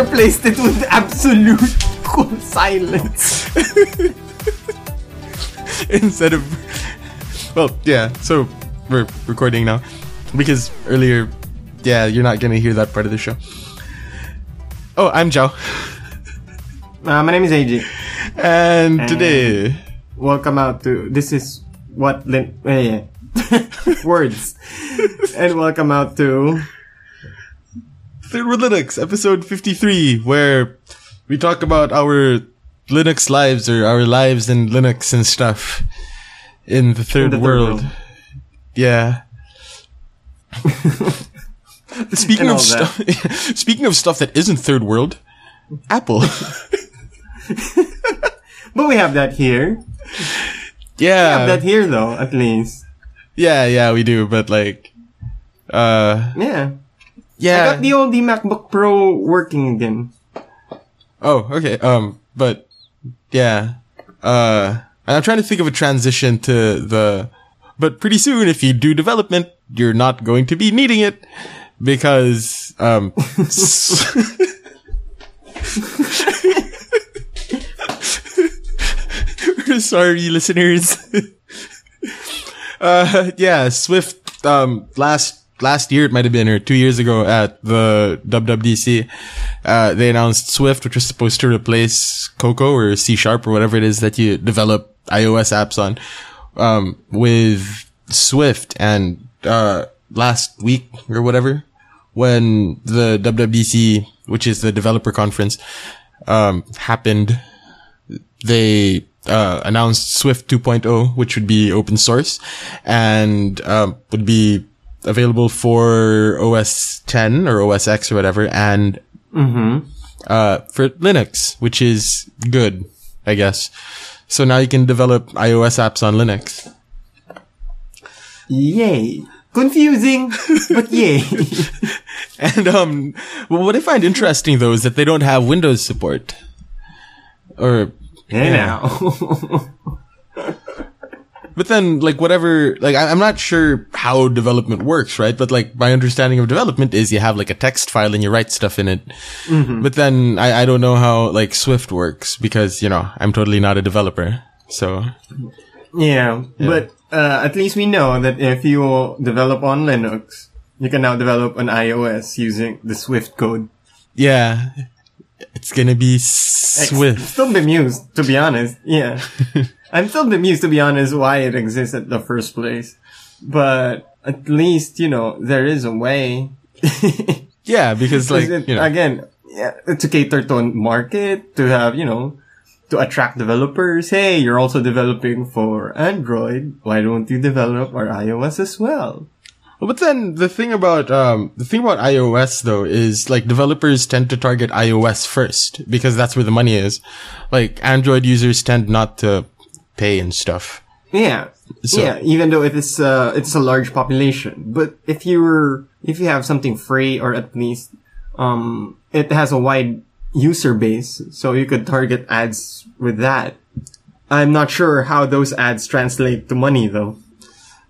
replaced it with absolute silence. Instead of. Well, yeah, so we're recording now. Because earlier, yeah, you're not gonna hear that part of the show. Oh, I'm Joe. Uh, my name is AJ. And today. Welcome out to this is what Lin eh, words and welcome out to Third World Linux, episode 53, where we talk about our Linux lives or our lives in Linux and stuff in the third, the third world. world. Yeah. speaking of stuff, speaking of stuff that isn't third world, Apple. but we have that here. yeah. We have that here though, at least. yeah, yeah, we do, but like, uh, Yeah. Yeah. I got the old MacBook Pro working again. Oh, okay. Um, but yeah. Uh, and I'm trying to think of a transition to the, but pretty soon, if you do development, you're not going to be needing it because, um, We're sorry, listeners. uh, yeah, Swift, um, last, last year it might have been, or two years ago at the WWDC, uh, they announced Swift, which was supposed to replace Cocoa or C Sharp or whatever it is that you develop iOS apps on, um, with Swift. And, uh, last week or whatever, when the WWDC, which is the developer conference, um, happened, they uh, announced Swift 2.0, which would be open source and um, would be available for OS 10 or OS X or whatever, and uh, for Linux, which is good, I guess. So now you can develop iOS apps on Linux. Yay. Confusing, but yay. And um, well, what I find interesting though is that they don't have Windows support. Or Hey now. But then, like, whatever, like, I, I'm not sure how development works, right? But like, my understanding of development is you have like a text file and you write stuff in it. But then I, I don't know how like Swift works because, you know, I'm totally not a developer. So, yeah, but uh, at least we know that if you develop on Linux, you can now develop on iOS using the Swift code. yeah, it's gonna be Swift. Still bemused, to be honest. Yeah. I'm still bemused, to be honest, why it exists at the first place. But at least, you know, there is a way. Yeah, because like, it- you know, Again, yeah, to cater to market, to have, you know, to attract developers. Hey, you're also developing for Android. Why don't you develop our iOS as well? But then the thing about um the thing about iOS though is like developers tend to target iOS first because that's where the money is. Like Android users tend not to pay and stuff. Yeah. So- yeah, even though it is uh it's a large population. But if you're if you have something free or at least um it has a wide user base, so you could target ads with that. I'm not sure how those ads translate to money though.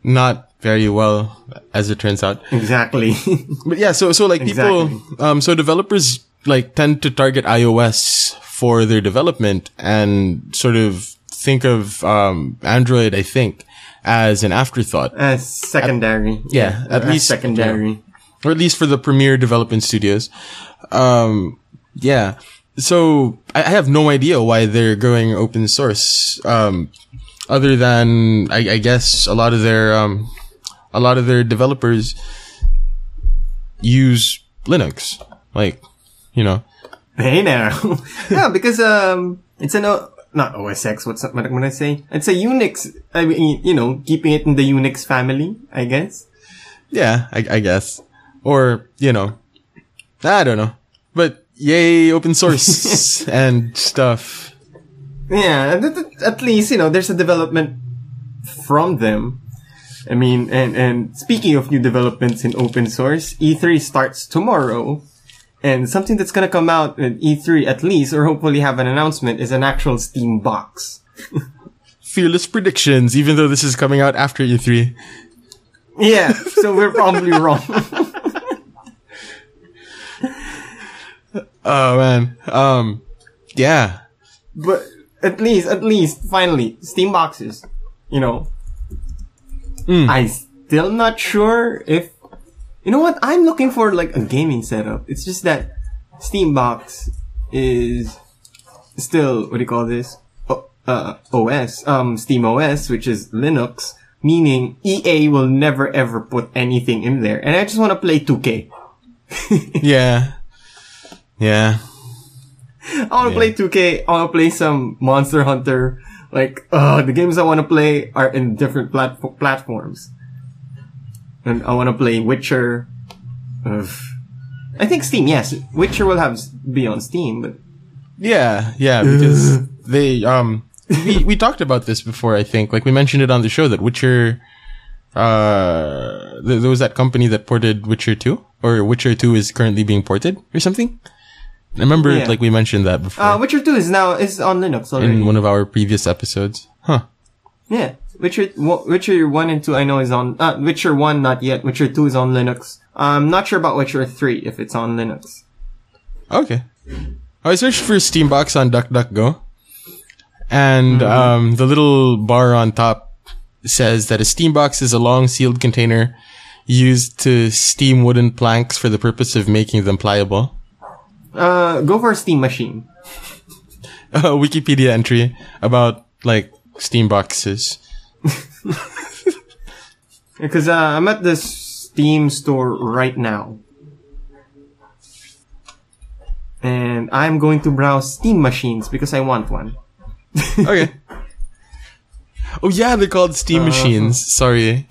Not very well, as it turns out. Exactly. But yeah, so so like people, Exactly. um, so developers like tend to target iOS for their development and sort of think of um Android, I think, as an afterthought. As secondary. Yeah, at least- secondary. or at least for the premier development studios. Um, yeah. So I, I have no idea why they're going open source. Um, other than I, I guess a lot of their um, a lot of their developers use Linux, like you know. Hey now. yeah, because um it's an not OS X, what's what am I say? It's a Unix I mean, you know, keeping it in the Unix family, I guess. Yeah, I, I guess, or you know, I don't know, but yay, open source and stuff. Yeah, at least, you know, there's a development from them. I mean, and, and speaking of new developments in open source, E3 starts tomorrow. And something that's gonna come out at E3 at least, or hopefully have an announcement, is an actual Steam box. Fearless predictions, even though this is coming out after E E3. Yeah, so we're probably wrong. Oh man. Um. Yeah. But at least, at least, finally, Steam boxes. You know, I'm still not sure if. You know what? I'm looking for like a gaming setup. It's just that Steam box is still what do you call this? O- uh, OS, um, Steam OS, which is Linux, meaning EA will never ever put anything in there. And I just want to play 2K. Yeah. Yeah. I want to play 2K. I want to play some Monster Hunter. Like, uh, the games I want to play are in different plat- platforms. And I want to play Witcher. Ugh. I think Steam, yes. Witcher will have be on Steam, but Yeah. Yeah. Because they um we we talked about this before. I think like we mentioned it on the show that Witcher. Uh, th- there was that company that ported Witcher 2, or Witcher 2 is currently being ported, or something. I remember, Yeah. like, we mentioned that before uh, Witcher 2 is now is on Linux already. in one of our previous episodes. Huh. Yeah. Witcher, Witcher 1 and 2 I know is on, uh, Witcher 1 not yet. Witcher 2 is on Linux. I'm not sure about Witcher 3 if it's on Linux. Okay. I searched for Steambox on DuckDuckGo, and um, the little bar on top says that a Steambox is a long sealed container used to steam wooden planks for the purpose of making them pliable. Uh, go for a Steam machine. A Wikipedia entry about like Steam boxes. Because, uh, I'm at the Steam store right now. And I'm going to browse Steam machines because I want one. Okay. oh yeah, they're called Steam machines. Sorry.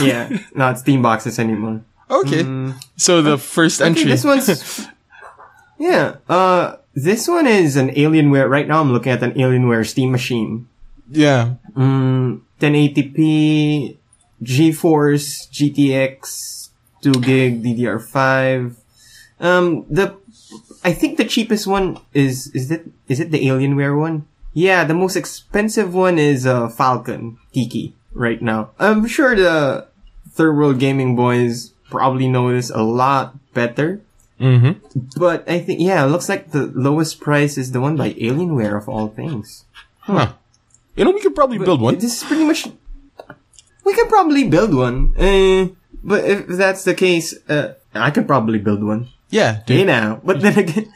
Yeah, not Steam boxes anymore. Okay. So the first Okay, entry. this one's yeah. Uh, this one is an Alienware. Right now, I'm looking at an Alienware Steam machine. Yeah. Mm, 1080p, GeForce GTX, 2 gig DDR5. Um, the I think the cheapest one is is it is it the Alienware one? Yeah, the most expensive one is uh, Falcon Tiki right now. I'm sure the third world gaming boys probably know this a lot better. Mm-hmm. But I think yeah, it looks like the lowest price is the one by Alienware of all things. Huh. You know, we could probably build one. This is pretty much. We could probably build one. Uh, but if that's the case, uh, I could probably build one. Yeah. Hey Dude. now. But then again,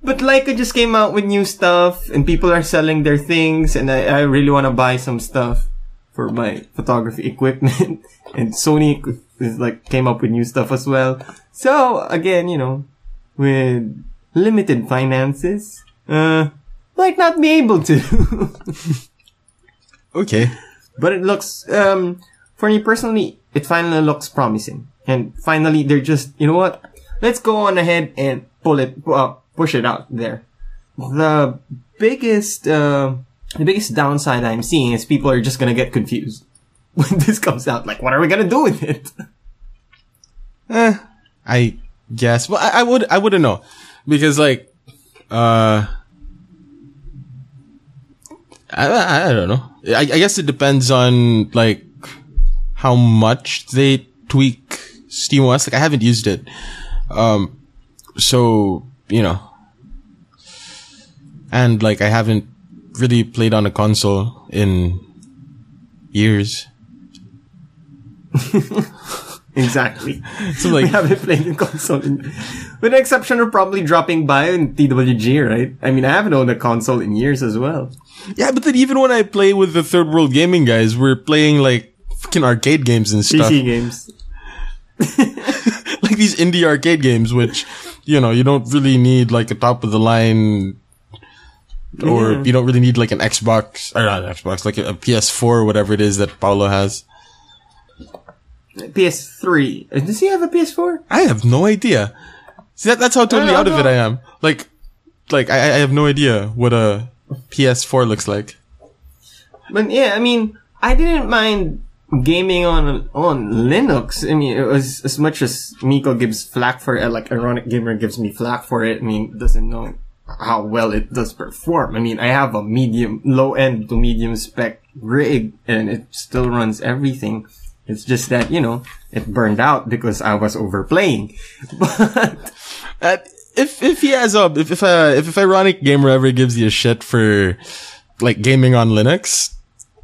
but Leica just came out with new stuff and people are selling their things and I, I really want to buy some stuff for my photography equipment. and Sony is like, came up with new stuff as well. So again, you know, with limited finances, uh, might not be able to. Okay. But it looks, um, for me personally, it finally looks promising. And finally, they're just, you know what? Let's go on ahead and pull it, uh, push it out there. The biggest, uh, the biggest downside I'm seeing is people are just gonna get confused when this comes out. Like, what are we gonna do with it? Eh, I guess. Well, I, I would, I wouldn't know, because like, uh, I, I, don't know. I, I guess it depends on like how much they tweak SteamOS. Like, I haven't used it, um, so you know, and like I haven't really played on a console in years. exactly. So like, we haven't played the console in, with the exception of probably dropping by in TWG, right? I mean, I haven't owned a console in years as well. Yeah, but then even when I play with the third world gaming guys, we're playing like fucking arcade games and stuff. PC games. like these indie arcade games, which, you know, you don't really need like a top of the line or Yeah. you don't really need like an Xbox or not an Xbox, like a, a PS4 or whatever it is that Paulo has. PS3. Uh, Does he have a PS4? I have no idea. See, that, that's how totally out of it. I am. Like, like I, I have no idea what a PS4 looks like. But yeah, I mean, I didn't mind gaming on on Linux. I mean, it was as much as Miko gives flack for it, like Ironic Gamer gives me flack for it. I mean, doesn't know how well it does perform. I mean, I have a medium, low end to medium spec rig, and it still runs everything. It's just that you know it burned out because I was overplaying. But That if if he has a if if uh, if, if ironic gamer ever gives you a shit for like gaming on Linux,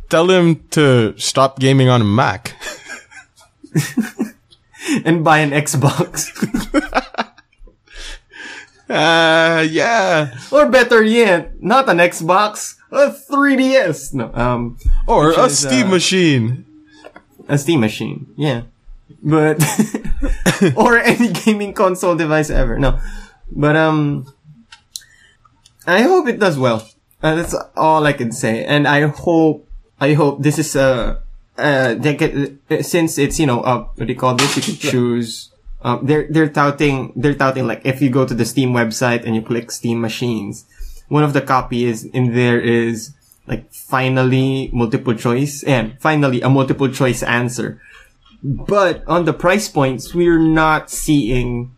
tell him to stop gaming on a Mac. and buy an Xbox. Uh, yeah. or better yet, not an Xbox, a 3DS. No, um, Or a is, Steam uh, machine. a Steam machine. Yeah. But, or any gaming console device ever. No. But, um, I hope it does well. Uh, that's all I can say. And I hope, I hope this is, uh, uh, they get, uh, since it's, you know, uh, what do you call this? You can choose, um, they're, they're touting, they're touting like if you go to the Steam website and you click Steam machines, one of the copies in there is like finally multiple choice and finally a multiple choice answer. But on the price points, we're not seeing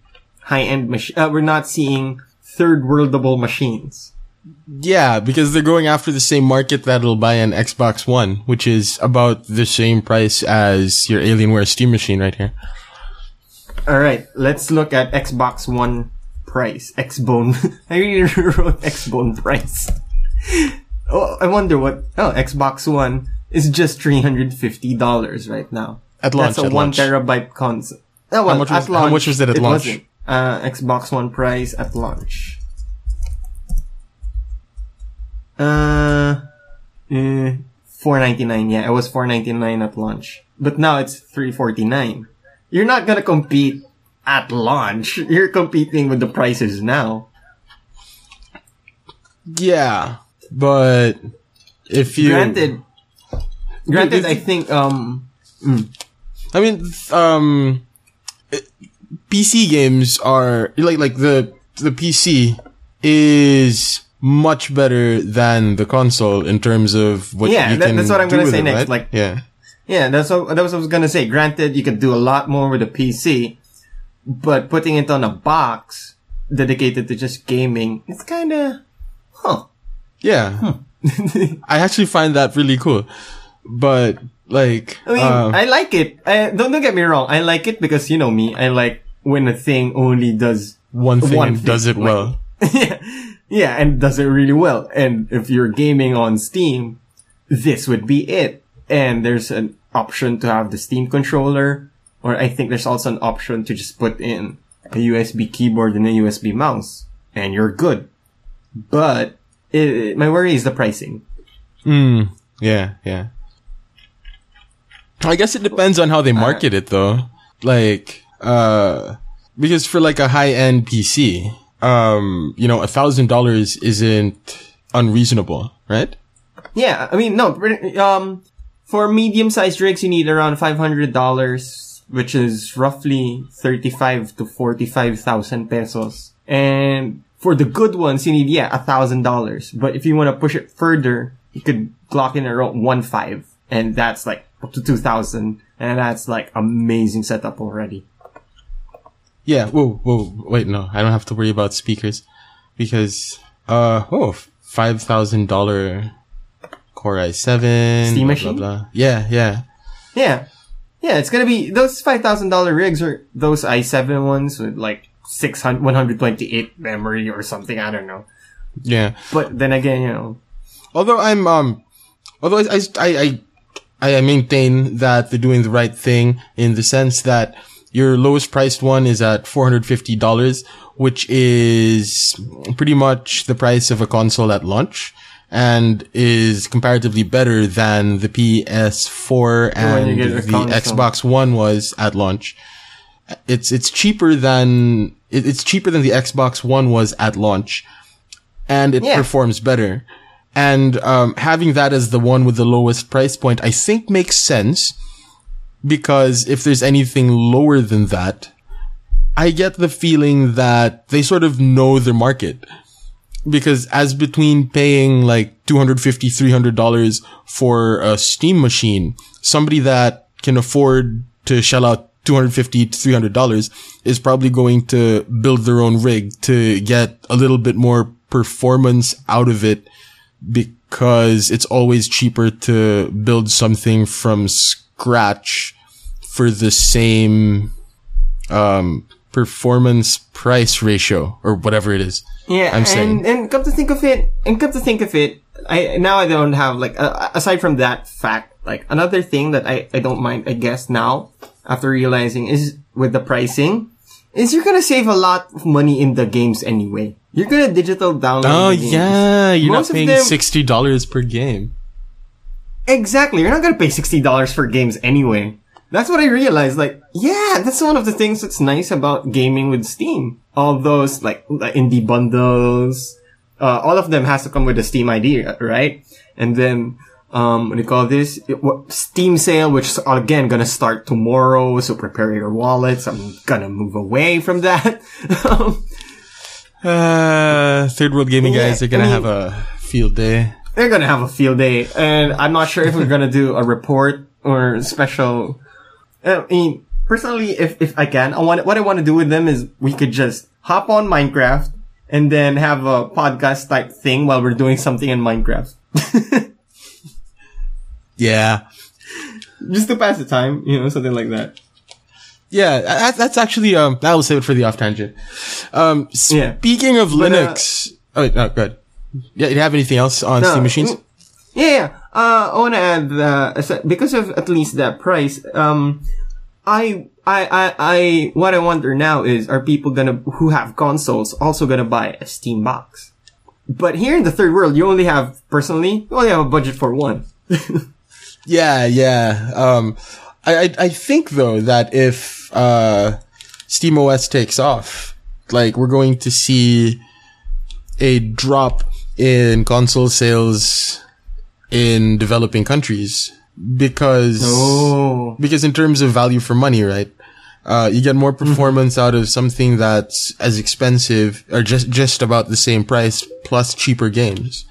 high end mach- uh, we're not seeing third worldable machines. Yeah, because they're going after the same market that'll buy an Xbox One, which is about the same price as your Alienware Steam machine right here. All right, let's look at Xbox One price. Xbone. I really wrote Xbone price. oh, I wonder what. Oh, Xbox One is just three hundred fifty dollars right now. At launch, That's a one launch. terabyte console. Oh, well, much was- at how much was it at launch? wasn't. Uh, Xbox One price at launch. Uh, eh, four ninety nine. Yeah, it was four ninety nine at launch, but now it's three forty nine. You're not gonna compete at launch. You're competing with the prices now. Yeah, but if you Granted, granted, this- I think um, I mean, um, PC games are like like the the PC is much better than the console in terms of what Yeah, you that- can that's what I'm gonna say it, next, right? like- yeah, Yeah, that's what, that's what I was gonna say. Granted, you could do a lot more with a PC, but putting it on a box dedicated to just gaming, it's kinda, huh. yeah. Hmm. I actually find that really cool, but like, I mean, uh, I like it. I, don't, don't get me wrong. I like it because you know me. I like when a thing only does one thing one and thing, does it like- well. yeah, yeah, and does it really well. And if you're gaming on Steam, this would be it. And there's an option to have the Steam controller, or I think there's also an option to just put in a USB keyboard and a USB mouse, and you're good. But it, my worry is the pricing. Mm, yeah, yeah. I guess it depends on how they market it though. Like, uh, because for like a high end PC, um, you know, a thousand dollars isn't unreasonable, right? Yeah, I mean, no, um, for medium-sized rigs, you need around $500, which is roughly 35 to 45,000 pesos. And for the good ones, you need, yeah, a $1,000. But if you want to push it further, you could clock in around 1.5. And that's like up to 2,000. And that's like amazing setup already. Yeah. Whoa, whoa, wait, no, I don't have to worry about speakers because, uh, oh, five thousand dollar Core i7. Steam blah, machine? Blah, blah. Yeah, yeah. Yeah. Yeah, it's gonna be, those $5,000 rigs are those i7 ones with like 600, 128 memory or something, I don't know. Yeah. But then again, you know, although I'm um although I I I I maintain that they're doing the right thing in the sense that your lowest priced one is at $450 which is pretty much the price of a console at launch and is comparatively better than the PS4 and the. Xbox One was at launch it's it's cheaper than it's cheaper than the Xbox One was at launch and it Yeah. performs better. And um, having that as the one with the lowest price point, I think makes sense because if there's anything lower than that, I get the feeling that they sort of know their market. Because as between paying like $250, $300 for a Steam machine, somebody that can afford to shell out 250 to $300 is probably going to build their own rig to get a little bit more performance out of it because it's always cheaper to build something from scratch for the same um, performance price ratio or whatever it is. Yeah, I'm saying. and and come to think of it, and come to think of it, I now I don't have like uh, aside from that fact, like another thing that I I don't mind. I guess now after realizing is with the pricing, is you're gonna save a lot of money in the games anyway. You're gonna digital download. Oh the games. yeah, you're Most not paying them- sixty dollars per game. Exactly. You're not gonna pay sixty dollars for games anyway. That's what I realized. Like, yeah, that's one of the things that's nice about gaming with Steam. All those like the indie bundles, uh, all of them has to come with a Steam ID, right? And then, um, what do you call this? It- what- Steam sale, which is again gonna start tomorrow. So prepare your wallets. I'm gonna move away from that. Um, Uh, third world gaming Yeah, guys are gonna I mean- have a field day. They're gonna have a field day, and I'm not sure if we're gonna do a report or special. I mean, personally, if if I can, I want what I want to do with them is we could just hop on Minecraft and then have a podcast type thing while we're doing something in Minecraft, Yeah, just to pass the time, you know, something like that. yeah. That, that's actually um. I will save it for the off tangent. Um, Yeah. speaking of But, uh, Linux. oh, wait, no, good. Yeah, do you have anything else on No, Steam machines? Yeah, yeah. Uh, I want to add uh, as- because of at least that price. Um, I, I, I, I, what I wonder now is, are people gonna who have consoles also gonna buy a Steam box? But here in the third world, you only have personally, you only have a budget for one. Yeah, yeah. Um, I, I, I think though that if, uh, SteamOS takes off, like we're going to see a drop in console sales in developing countries because, Oh, because in terms of value for money, right? Uh, you get more performance out of something that's as expensive or just, just about the same price plus cheaper games.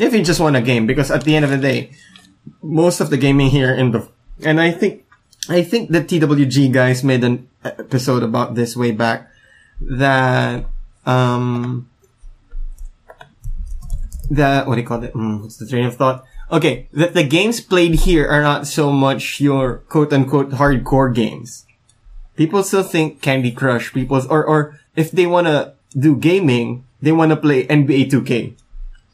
if you just want a game, because at the end of the day, most of the gaming here in the, and I think, I think the TWG guys made an episode about this way back that, um, that, what do you call it? Mm, what's the train of thought? Okay, that the games played here are not so much your quote unquote hardcore games. People still think Candy Crush, people, or, or if they wanna do gaming, they wanna play NBA 2K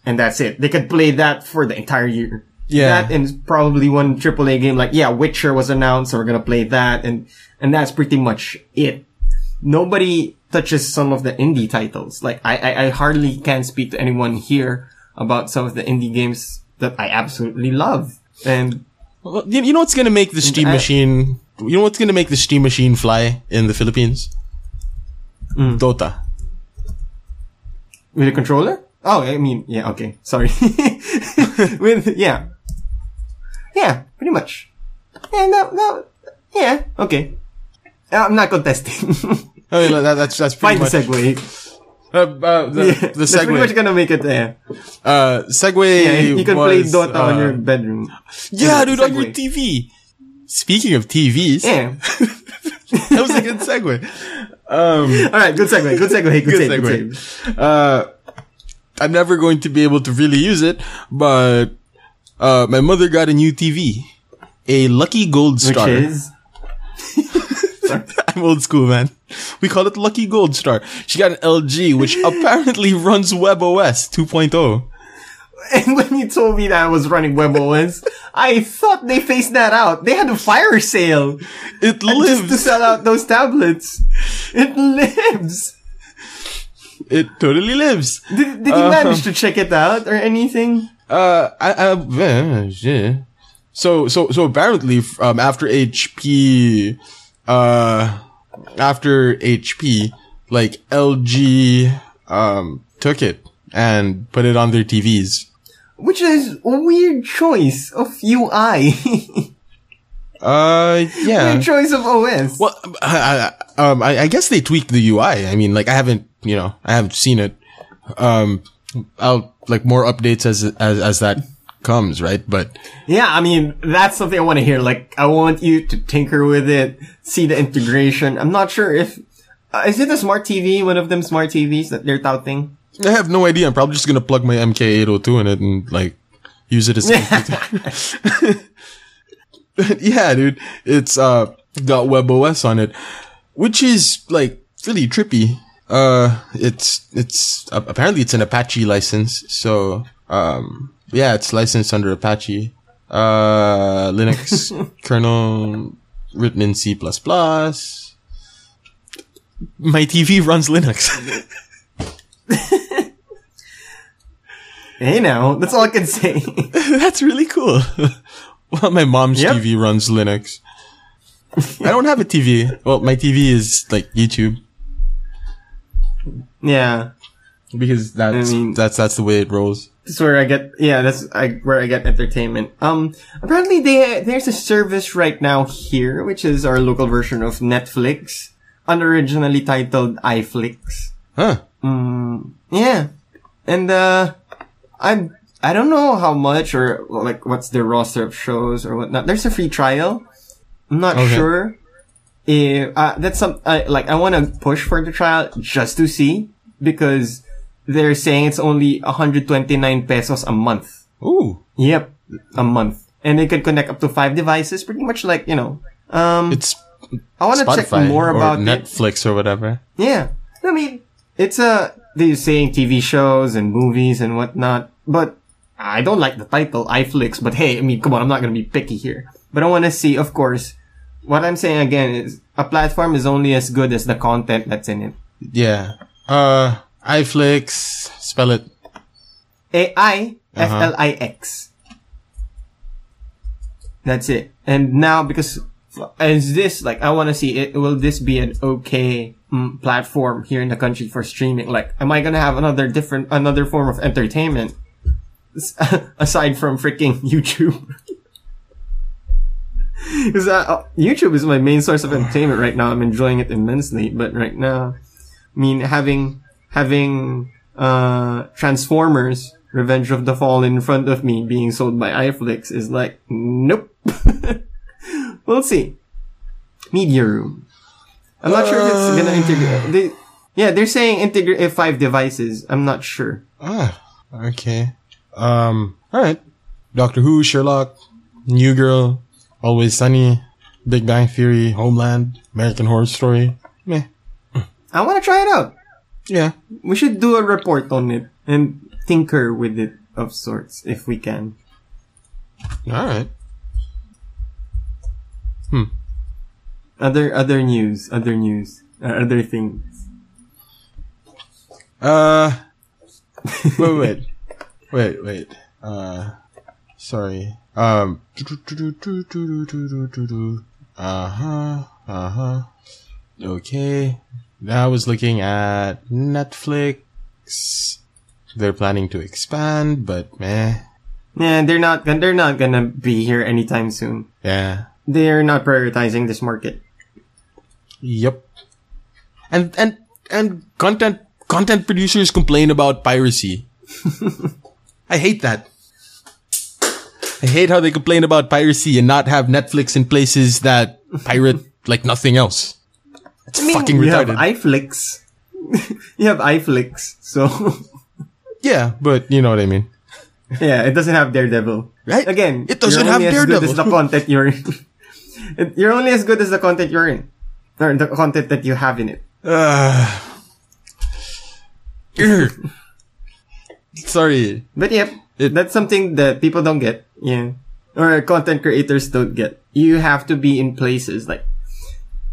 and that's it. They could play that for the entire year. Yeah. That and probably one AAA game like, yeah, Witcher was announced, so we're gonna play that, and, and that's pretty much it. Nobody touches some of the indie titles. Like, I, I, I hardly can speak to anyone here about some of the indie games that I absolutely love. And, Well, you, know what's gonna make the Steam I- machine? You know what's gonna make the Steam machine fly in the Philippines? Mm. Dota. with a controller? Oh, I mean, yeah, okay. Sorry. with, yeah. Yeah, pretty much. Yeah, no, no, yeah, okay. I'm not contesting. I mean, that, that's that's pretty Find the segue. Uh, uh, the, Yeah, the that's pretty much gonna make it there. Uh, segue. Yeah, you can play was, Dota on uh, your bedroom. Yeah, dude, on your. TV. Speaking of TVs, Yeah. that was a good segue. Um, All right, good segue. Good segue. Good, Good save, segue. Good save. uh, I'm never going to be able to really use it, but uh, my mother got a new TV, a Lucky Gold Which Star. is I'm old school, man. We call it Lucky Gold Star. She got an LG, which apparently runs WebOS 2.0. And when you told me that I was running WebOS, I thought they phased that out. They had a fire sale It just to sell out those tablets. It lives. It totally lives. Did, did you Uh, manage to check it out or anything? Uh, I, I, uh, yeah. So, so, so apparently, um, after HP, uh, after HP, like LG, um, took it and put it on their TVs. Which is a weird choice of UI. Uh, yeah. weird choice of OS. Well, I, I, um, I, I guess they tweaked the UI. I mean, like, I haven't, you know, I haven't seen it. Um, I'll, like, more updates as, as, as that comes, right? But, Yeah, I mean, that's something I want to hear. Like, I want you to tinker with it, see the integration. I'm not sure if, uh, is it a smart TV, one of them smart TVs that they're touting? I have no idea. I'm probably just gonna plug my MK802 in it and like use it as a computer. yeah, dude. It's uh got WebOS on it. which is like really trippy. Uh, it's it's uh, apparently it's an Apache license, so um, yeah, it's licensed under Apache. Uh, Linux kernel written in C++. My TV runs Linux. Hey now, that's all I can say. That's really cool. well, my mom's Yep. TV runs Linux. I don't have a TV. Well, my TV is like YouTube yeah, because that's I mean- that's that's the way it rolls. That's where I get. Yeah, that's I, where I get entertainment. Um, apparently they there's a service right now here, which is our local version of Netflix, unoriginally titled iFlix. Huh? Mm, yeah, and uh, I I don't know how much or like what's the roster of shows or whatnot. There's a free trial. I'm not Okay. sure if uh, that's some uh, like I want to push for the trial just to see because they're saying it's only 129 pesos a month. Ooh, Yep, a month, and they can connect up to five devices. Pretty much like you know. Um, it's I want to check more or about it. Netflix or whatever. Yeah. I mean, it's a, they're saying TV shows and movies and whatnot, but I don't like the title, iFlix, but hey, I mean, come on, I'm not gonna be picky here. But I wanna see, of course, what I'm saying again is, a platform is only as good as the content that's in it. Yeah. Uh, iFlix. Spell it. A-I-F-L-I-X. That's it. And now, because, is this, like, I wanna see it, will this be an okay mm, platform here in the country for streaming? Like, am I gonna have another different, another form of entertainment? Aside from freaking YouTube. Because uh, YouTube is my main source of entertainment right now. I'm enjoying it immensely, but right now, I mean, having having uh Transformers: Revenge of the Fallen in front of me being sold by iFlix is like, nope. we'll see. Media Room. I'm not sure if it's gonna integrate. They, yeah, they're saying integrate five devices. I'm not sure. Ah, okay. Um, alright. Doctor Who, Sherlock, New Girl, Always Sunny, Big Bang Theory, Homeland, American Horror Story. Meh. I want to try it out. Yeah. We should do a report on it and tinker with it of sorts if we can. Alright. Hmm. Other other news, other news, uh, other things. Uh, wait, wait, wait, wait. Uh, sorry. Um, uh huh, uh huh. Okay. I was looking at Netflix. They're planning to expand, but meh. Yeah, they're not. They're not gonna be here anytime soon. Yeah. They're not prioritizing this market. Yep. And and and content content producers complain about piracy. I hate that. I hate how they complain about piracy and not have Netflix in places that pirate like nothing else. It's fucking you retarded. have iFlix. you have iFlix, so yeah, but you know what I mean. yeah, it doesn't have Daredevil. Right? Again, It doesn't you're only have as good Daredevil. as the content you're in. You're only as good as the content you're in, or the content that you have in it. Uh, Sorry. But yep, It- that's something that people don't get. Yeah. Or content creators don't get. You have to be in places like,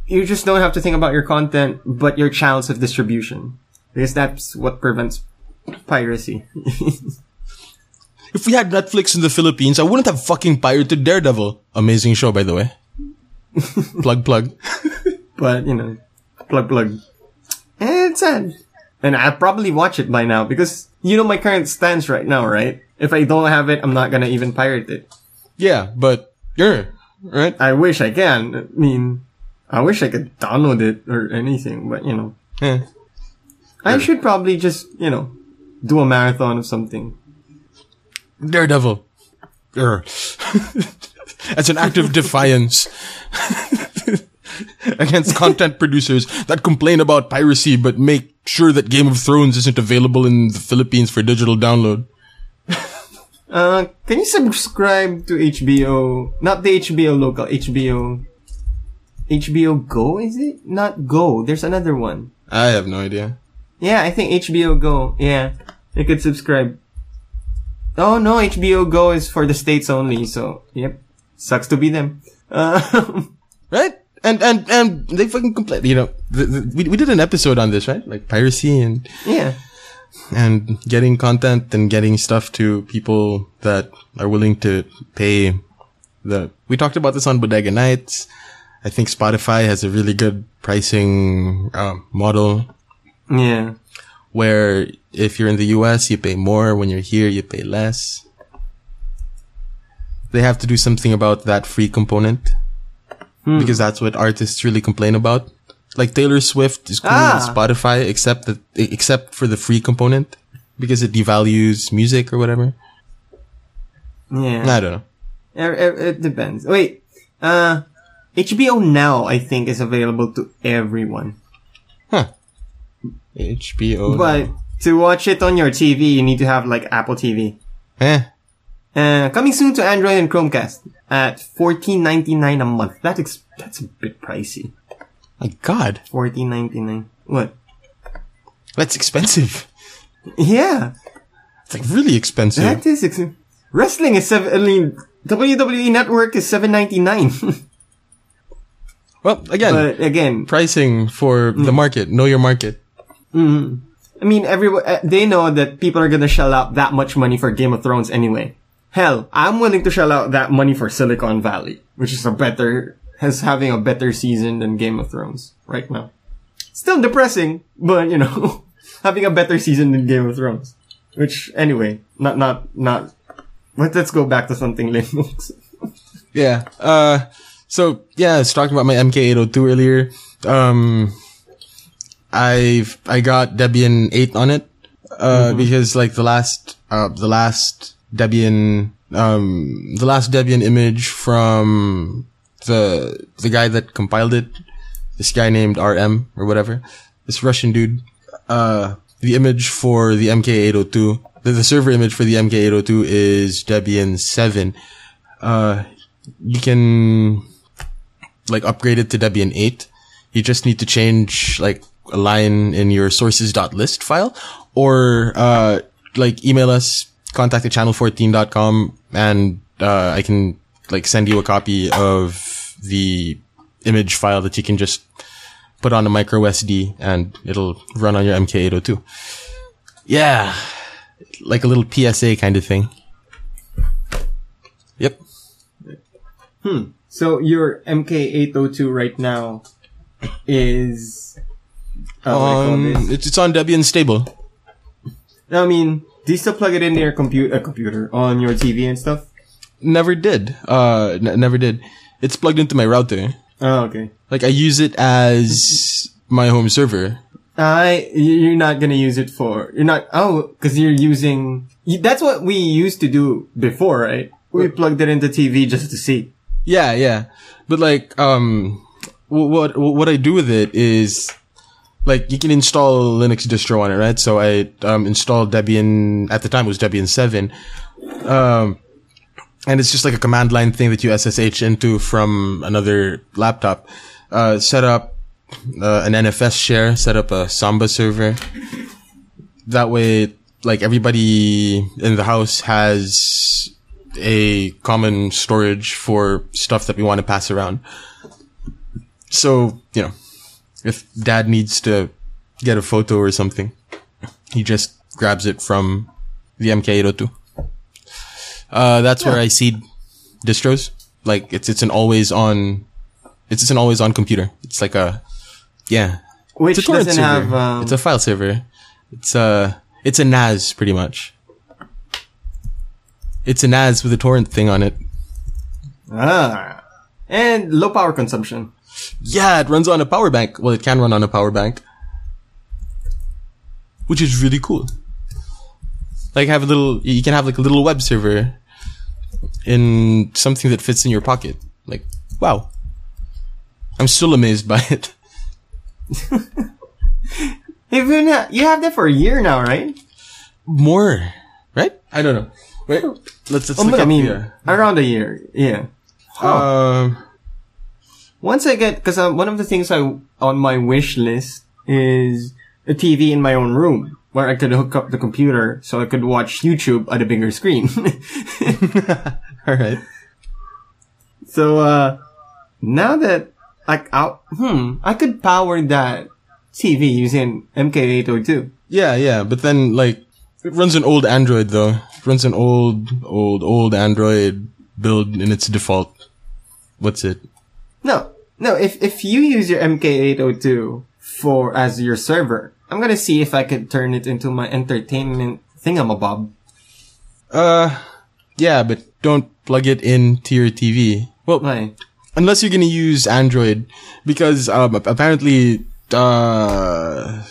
you just don't have to think about your content, but your channels of distribution. Because that's what prevents piracy. If we had Netflix in the Philippines, I wouldn't have fucking pirated Daredevil. Amazing show, by the way. plug, plug. but, you know, plug plug. And it's sad. And I'll probably watch it by now because you know my current stance right now, right? If I don't have it, I'm not gonna even pirate it. Yeah, but, yeah, right? I wish I can. I mean, I wish I could download it or anything, but you know. Yeah. I should probably just, you know, do a marathon of something. Daredevil. Urgh. As an act of defiance against content producers that complain about piracy but make sure that Game of Thrones isn't available in the Philippines for digital download. Uh, can you subscribe to HBO? Not the HBO local, HBO HBO Go, is it? Not Go. There's another one. I have no idea. Yeah, I think HBO Go. Yeah. You could subscribe. Oh no, HBO Go is for the States only, so, yep. Sucks to be them. Uh, Right? And, and, and they fucking complain, you know, the, the, we, we did an episode on this, right? Like piracy and, yeah. and getting content and getting stuff to people that are willing to pay the, we talked about this on Bodega Nights. I think Spotify has a really good pricing, um, model Yeah. where if you're in the US, you pay more. When you're here, you pay less. They have to do something about that free component because that's what artists really complain about. Like Taylor Swift is cool Ah. with Spotify, except that except for the free component because it devalues music or whatever. Yeah. I don't know. It, it- it depends. Wait, uh, HBO Now, I think, is available to everyone. Huh. HBO. But to watch it on your TV, you need to have like Apple TV. eh, Uh, coming soon to Android and Chromecast at fourteen ninety nine a month. That ex- that's a bit pricey. my God, Fourteen ninety nine. What? that's expensive. Yeah, It's like really expensive. that is ex- wrestling is seven. I mean, WWE Network is seven ninety nine. well, again, but again, pricing for the market. Know your market. I mean, everyone uh, they know that people are gonna shell out that much money for Game of Thrones anyway. Hell, I'm willing to shell out that money for Silicon Valley, which is a better has having a better season than Game of Thrones right now. Still depressing, but you know, having a better season than Game of Thrones. Which anyway, not not not. But let's go back to something Linux. Yeah. Uh, so yeah, I was talking about my MK802 earlier. Um, I've, I got Debian 8 on it, uh, because like the last, uh, the last Debian, um, the last Debian image from the, the guy that compiled it, this guy named RM or whatever, this Russian dude, uh, the image for the MK802, the, the server image for the MK802 is Debian 7. Uh, you can like upgrade it to Debian 8. You just need to change like a line in your sources.list file or, uh, like email us contact at channel14.com and, uh, I can like send you a copy of the image file that you can just put on a micro SD and it'll run on your MK802. Yeah. Like a little PSA kind of thing. Yep. So your MK802 right now is. Uh, what do you call Um, it's, it's on Debian stable. I mean, do you still plug it into your computer, uh, computer on your TV and stuff? Never did. Uh, n- never did. It's plugged into my router. Oh, okay. Like I use it as my home server. I, you're not gonna use it for, you're not, oh, cause you're using, that's what we used to do before, right? We plugged it into TV just to see. Yeah, yeah. But like, um, wh- what what I do with it is, like, you can install a Linux distro on it, right? So I um installed Debian at the time it was Debian seven, um, and it's just like a command line thing that you SSH into from another laptop. Uh, set up uh, an NFS share, set up a Samba server. That way, like everybody in the house has a common storage for stuff that we want to pass around. So, you know, if dad needs to get a photo or something, he just grabs it from the MK802. Uh, that's where I seed distros. Like, it's, it's an always on, it's just an always on computer. It's like a, yeah. Which It's a doesn't server. have, um, it's a file server. It's a, it's a NAS pretty much. It's an as with a torrent thing on it. ah, and low power consumption. Yeah, it runs on a power bank. Well, it can run on a power bank. Which is really cool. Like have a little, you can have like a little web server in something that fits in your pocket. Like, wow. I'm still amazed by it. Not, you have that for a year now, right? More, right? I don't know. Wait, let's, let's Oh, look but I up here. around a year, yeah. Um, once I get, cause um, one of the things I, on my wish list is a TV in my own room where I could hook up the computer so I could watch YouTube at a bigger screen. All right. so, uh, now that I, I, hmm, I could power that TV using MK802. Yeah, yeah, but then like it runs an old Android though. It runs an old, old, old Android build in its default. What's it? No, no, if, if you use your MK802 for, as your server, I'm gonna see if I could turn it into my entertainment thingamabob. Uh, yeah, but don't plug it into your TV. Well, Why? unless you're gonna use Android, because um, apparently, uh,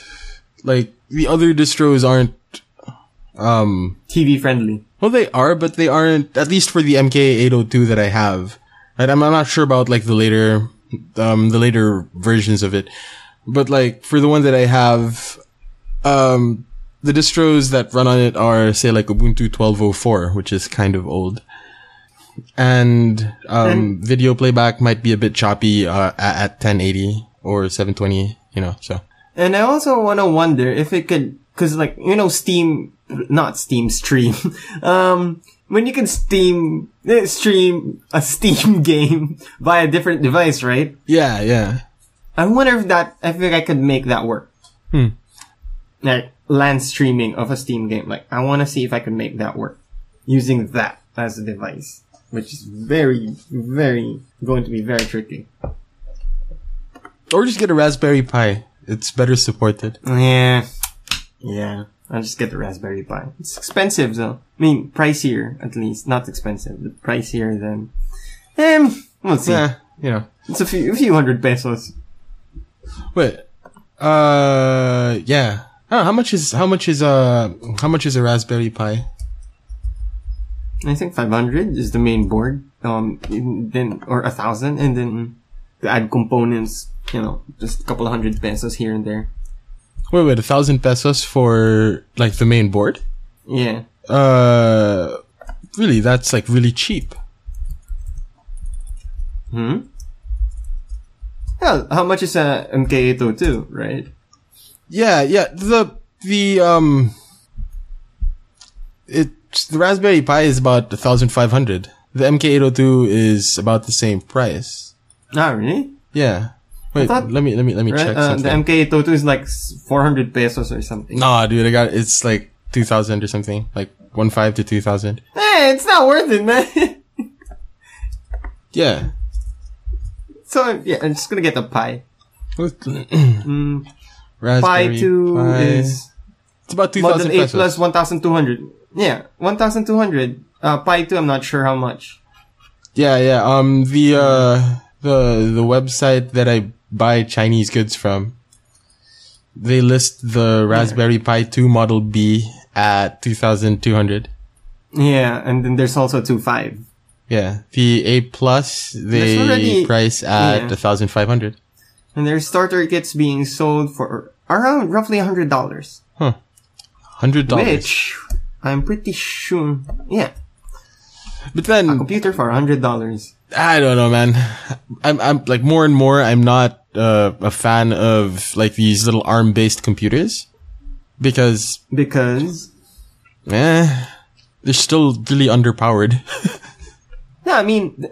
like the other distros aren't. Um, TV friendly. well, they are, but they aren't. At least for the MK802 that I have, right? I'm, I'm not sure about like the later, um, the later versions of it, but like for the one that I have, um, the distros that run on it are say like Ubuntu 1204, which is kind of old. And, um, And- video playback might be a bit choppy, uh, at, at 1080 or 720, you know, so. And I also want to wonder if it could, cause like, you know, Steam, not Steam stream, um, when you can Steam, eh, stream a Steam game via a different device, right? Yeah, yeah. I wonder if that, I think I could make that work. Hmm. Like, LAN streaming of a Steam game. Like, I want to see if I can make that work. Using that as a device. Which is very, very, going to be very tricky. Or just get a Raspberry Pi. It's better supported. Yeah. Yeah. I'll just get the Raspberry Pi. It's expensive though. I mean, pricier at least. Not expensive, but pricier than. Um, we'll see. Yeah, you know. It's a few, a few hundred pesos. Wait. Uh, yeah. How much is how much is uh how much is a Raspberry Pi? I think 500 is the main board. Um, then, or a thousand, and then to add components, you know, just a couple of hundred pesos here and there. Wait, wait, a thousand pesos for like the main board? Yeah. Uh, really? That's like really cheap. Hmm? Yeah, how much is a MK802, right? Yeah, yeah. The the um, it the Raspberry Pi is about a thousand five hundred. The MK802 is about the same price. Ah, really? Yeah. Wait, thought- let me let me let me Right? check Uh, the. MK802 is like 400 pesos or something. Nah, dude, I got it's like two thousand or something, like one five to two thousand. Hey, it's not worth it, man. Yeah. so, yeah, I'm just gonna get the Pi. Mm, Pi Raspberry 2 Pi. is it's about two Model thousand 8 pesos. plus 1,200. Yeah, 1,200. Uh, Pi 2, I'm not sure how much. Yeah, yeah. Um, the uh, the the website that I buy Chinese goods from, they list the Raspberry Pi 2 Model B at two thousand two hundred. Yeah, and then there's also 2.5. Yeah, the A plus they already- price at yeah. a thousand five hundred. And there's starter kits being sold for around roughly $100. Huh. Hundred dollars. Which, I'm pretty sure, yeah, But then a computer for $100. I don't know, man. I'm, I'm like more and more. I'm not uh, a fan of like these little ARM based computers because, Because, eh, they're still really underpowered. yeah, I mean,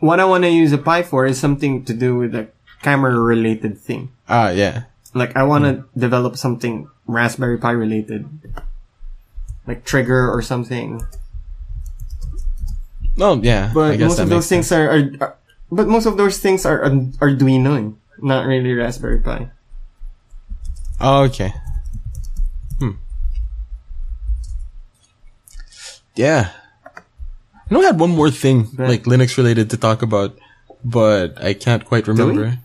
what I want to use a Pi for is something to do with a camera related thing. Ah, yeah. Like, I want to develop something Raspberry Pi related. Like Trigger or something. Oh, yeah. I But guess most of those things are, are, are, but most of those things are, are Arduino, not really Raspberry Pi. Oh, okay. Hmm. Yeah. I know I had one more thing, Right. like Linux related to talk about, but I can't quite we? remember.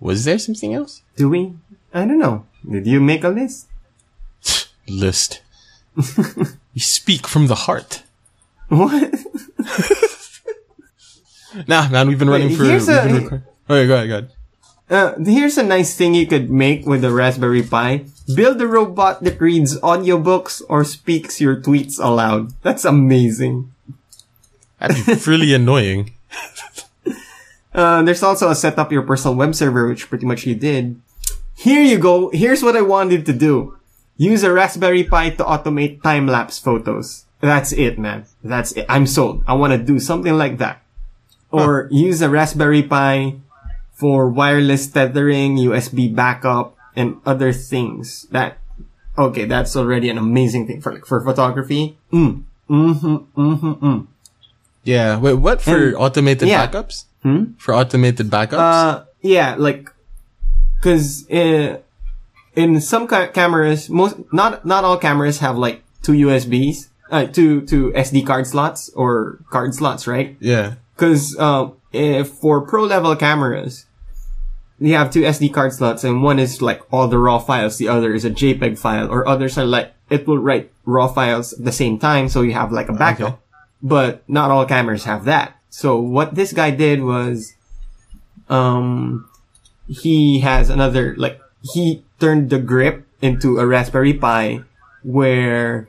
Was there something else? Do we? I don't know. Did you make a list? List. you speak from the heart. What? Nah, man, we've been running Wait, for. here's we've a- been record- okay, go ahead, go ahead. Uh, here's a nice thing you could make with the Raspberry Pi. Build a robot that reads audiobooks or speaks your tweets aloud. That's amazing. That'd be really annoying. Uh, there's also a set up your personal web server, which pretty much you did. Here you go. Here's what I wanted to do. Use a Raspberry Pi to automate time-lapse photos. That's it, man. That's it. I'm sold. I want to do something like that. Or use a Raspberry Pi for wireless tethering, USB backup, and other things. That, okay, that's already an amazing thing for, like, for photography. Mm. Mm-hmm, mm-hmm, mm. Yeah. Wait, what for And- automated yeah. backups? Hmm? For automated backups? Uh, yeah, like, cause, uh, in some ca- cameras, most, not, not all cameras have like two USBs, uh, two, two SD card slots or card slots, right? yeah. Cause, um, if for pro level cameras, you have two SD card slots and one is like all the raw files, the other is a JPEG file, or others are like, it will write raw files at the same time, so you have like a backup. Okay. But not all cameras have that. So what this guy did was, um, he has another, like, he turned the grip into a Raspberry Pi where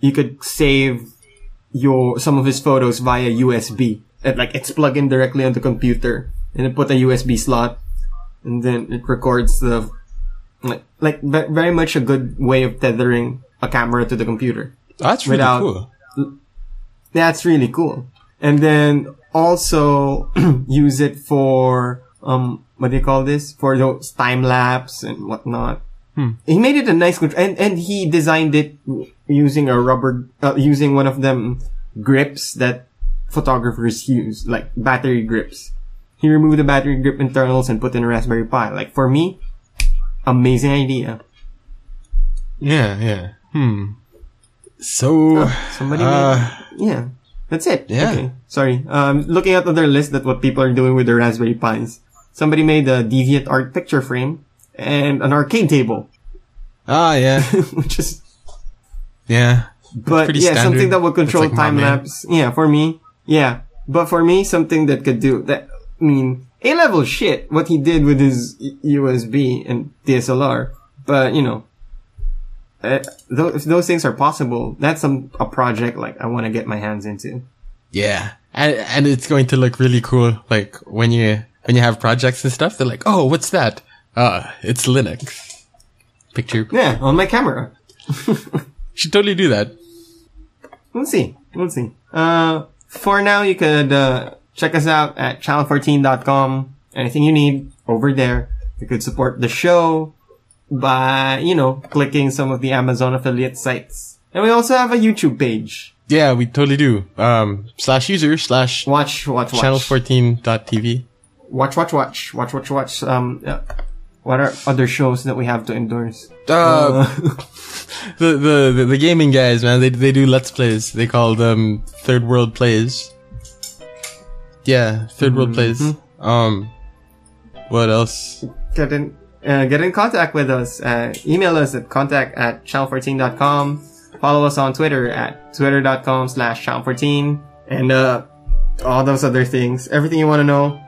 you could save your, some of his photos via USB. And like, it's plugged in directly on the computer and then put a USB slot and then it records the, like, like very much a good way of tethering a camera to the computer. That's really Without- cool. That's really cool. And then also use it for um what do you call this? For those time lapse and whatnot. He made it a nice contr- and and he designed it using a rubber uh, using one of them grips that photographers use, like battery grips. He removed the battery grip internals and put in a Raspberry Pi. Like for me, amazing idea. Yeah, yeah. Hmm. So, Somebody uh, made, yeah, that's it. Yeah. Okay. Sorry. Um, looking at other lists that what people are doing with the Raspberry Pis. Somebody made a Deviant Art picture frame and an arcade table, ah, yeah, which is, yeah. but yeah, standard. something that will control like time lapse. Yeah, for me, yeah. But for me, something that could do that. I mean, A level shit. What he did with his USB and DSLR, but you know. Uh, tho- if those things are possible, that's some a project like I want to get my hands into. Yeah. And, and it's going to look really cool. Like when you, when you have projects and stuff, they're like, oh, what's that? Uh, it's Linux. Picture. Yeah, on my camera. Should totally do that. We'll see. We'll see. Uh, for now, you could, uh, check us out at channel14.com. Anything you need over there. You could support the show by, you know, clicking some of the Amazon affiliate sites. And we also have a YouTube page. Yeah, we totally do. Um, slash user slash Watch, watch, watch. channel14.tv. Watch, watch, watch. Watch, watch, watch. Um, uh, what are other shows that we have to endorse? Uh, the, the, the, the gaming guys, man, they, they do let's plays. They call them third world plays. Yeah, 3rd world plays. Um, what else? get in uh, get in contact with us. Uh, email us at contact at channel14.com. Follow us on Twitter at twitter.com slash channel14. And uh, all those other things. Everything you want to know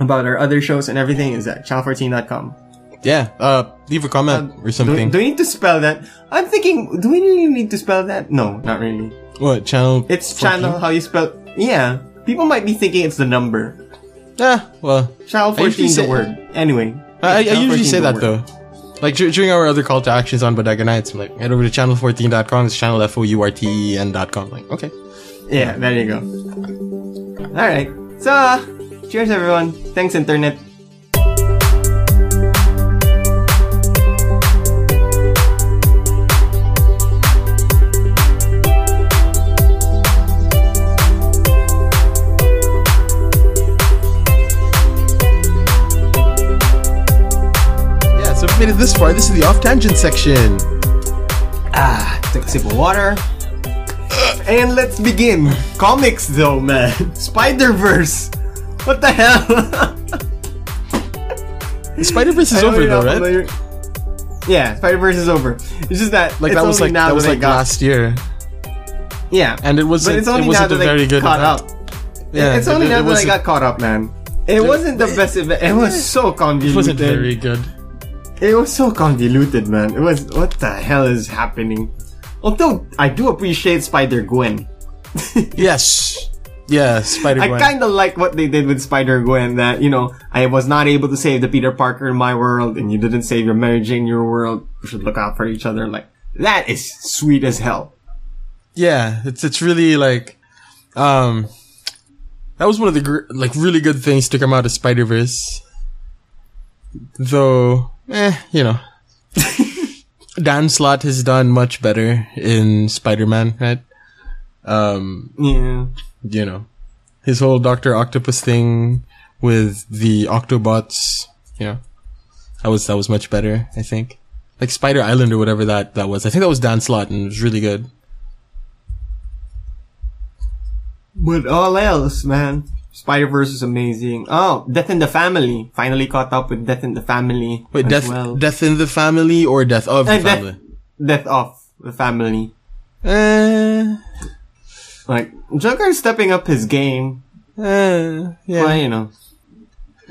about our other shows and everything is at channel14.com. Yeah, uh, leave a comment or Do, something. do we need to spell that? I'm thinking, do we really need to spell that? No, not really. what, channel? It's 14? channel, how you spell, yeah. People might be thinking it's the number. Yeah, well, Channel I 14 is the word. Anyway. I, I Channel usually say that word. though. Like dur- during our other call to actions on Bodega Nights, I'm like, head over to channel14.com, it's channel F-O-U-R-T-E-N.com. Like, okay. Yeah, there you go. Alright. So, cheers everyone. Thanks internet. Made it this far, this is the off tangent section. Ah, took a sip of water. And let's begin. Comics though, man. Spider-Verse. What the hell? Spider-Verse is over though, right? Yeah, Spider-Verse is over. It's just that Like that was like now that was like got, last year, Yeah. and it wasn't. it's only it now wasn't a that very I good. caught up. Yeah, it's only it, now it that I got caught up, man. It wasn't the best event. It was so convoluted. It wasn't very good. It was so convoluted, man. It was what the hell is happening? Although I do appreciate Spider Gwen. Yes, Yeah, Spider Gwen. I kind of like what they did with Spider Gwen. That you know, I was not able to save the Peter Parker in my world, and you didn't save your Mary Jane in your world. We should look out for each other. Like that is sweet as hell. Yeah, it's it's really like, um, that was one of the gr- like really good things to come out of Spider Verse. Though, eh, you know, Dan Slott has done much better in Spider Man, right? Um, Yeah. you know, his whole Doctor Octopus thing with the Octobots, you know, that was that was much better. I think, like Spider Island or whatever that that was. I think that was Dan Slott and it was really good. But all else, man, Spider Verse is amazing. Oh, Death in the Family. Finally caught up with Death in the Family. Wait, death, well. death in the family or death of the Uh, death, family? death of the family. Eh, Like Joker is stepping up his game. eh, yeah. Well, you know.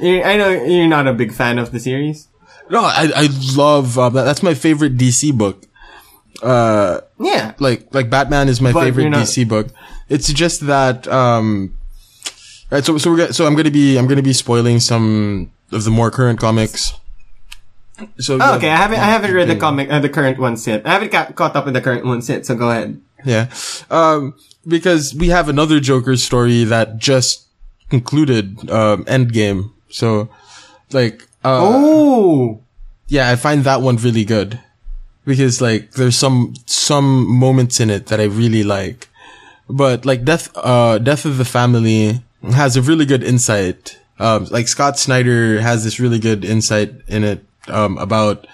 I know you're not a big fan of the series. No, I I love uh, that. That's my favorite DC book. Uh, Yeah. like like Batman is my But favorite not- DC book. It's just that um, right. So so we're gonna, so I'm gonna be I'm gonna be spoiling some of the more current comics. So Oh, okay, I haven't I haven't read the comic uh, the current ones yet. I haven't ca- caught up in the current ones yet. So go ahead. Yeah. Um, because we have another Joker story that just concluded, um, Endgame. So, like, uh, Oh. yeah, I find that one really good. Because, like, there's some, some moments in it that I really like. But, like, Death, uh, Death of the Family has a really good insight. Um, like, Scott Snyder has this really good insight in it, um, about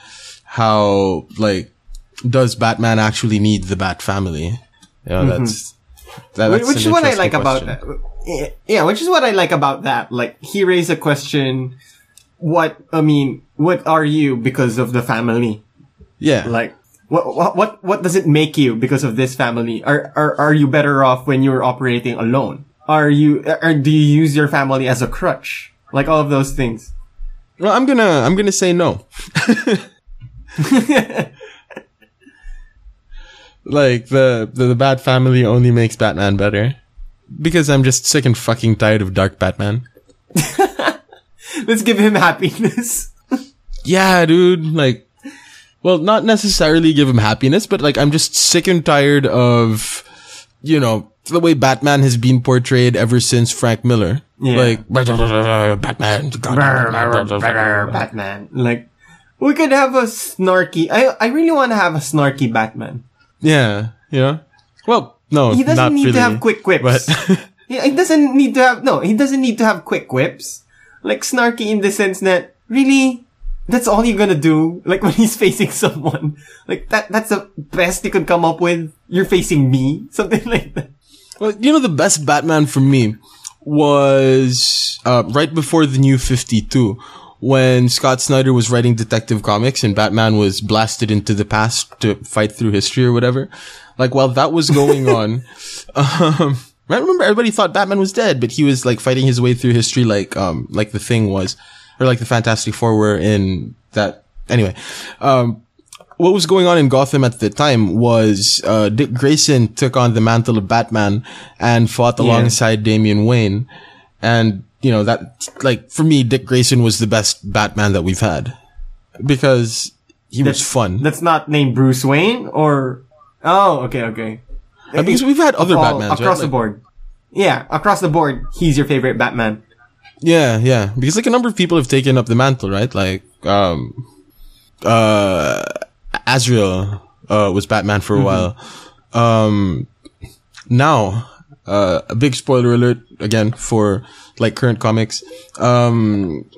how, like, does Batman actually need the Bat family? You know, that's, that, that's which is what I like about question. yeah, yeah, which is what I like about that. Like he raised a question. What I mean, what are you because of the family? Yeah. Like what what what what does it make you because of this family? Are are are you better off when you're operating alone? Are you or do you use your family as a crutch? Like all of those things. well, I'm gonna, I'm gonna say no. like the, the the Bat family only makes Batman better because I'm just sick and fucking tired of Dark Batman. Let's give him happiness. Yeah, dude. Like, well, not necessarily give him happiness, but like I'm just sick and tired of, you know, the way Batman has been portrayed ever since Frank Miller. Yeah. Like Batman. Batman. Like we could have a snarky. I I really want to have a snarky Batman. Yeah, yeah. Well, no, He doesn't not need really, to have quick quips. But Yeah, he doesn't need to have no. He doesn't need to have quick quips. Like snarky in the sense that really, that's all you're gonna do. Like when he's facing someone, like that. That's the best you could come up with. You're facing me, something like that. Well, you know, the best Batman for me was uh, right before the new 52 when Scott Snyder was writing Detective Comics and Batman was blasted into the past to fight through history or whatever. Like, while that was going on, um, I remember everybody thought Batman was dead, but he was like fighting his way through history like, um, like the thing was, or like the Fantastic Four were in that. Anyway, um, what was going on in Gotham at the time was uh, Dick Grayson took on the mantle of Batman and fought alongside Damian Wayne, and you know that like for me, Dick Grayson was the best Batman that we've had because he was fun. That's not named Bruce Wayne or. Oh, okay, okay. Uh, because we've had other Batmans across right? the Like- board. Yeah, across the board, he's your favorite Batman. Yeah, yeah. Because like a number of people have taken up the mantle, right? Like, um, uh, Azrael, uh, was Batman for a while. Um, now, uh, a big spoiler alert again for like current comics. Um,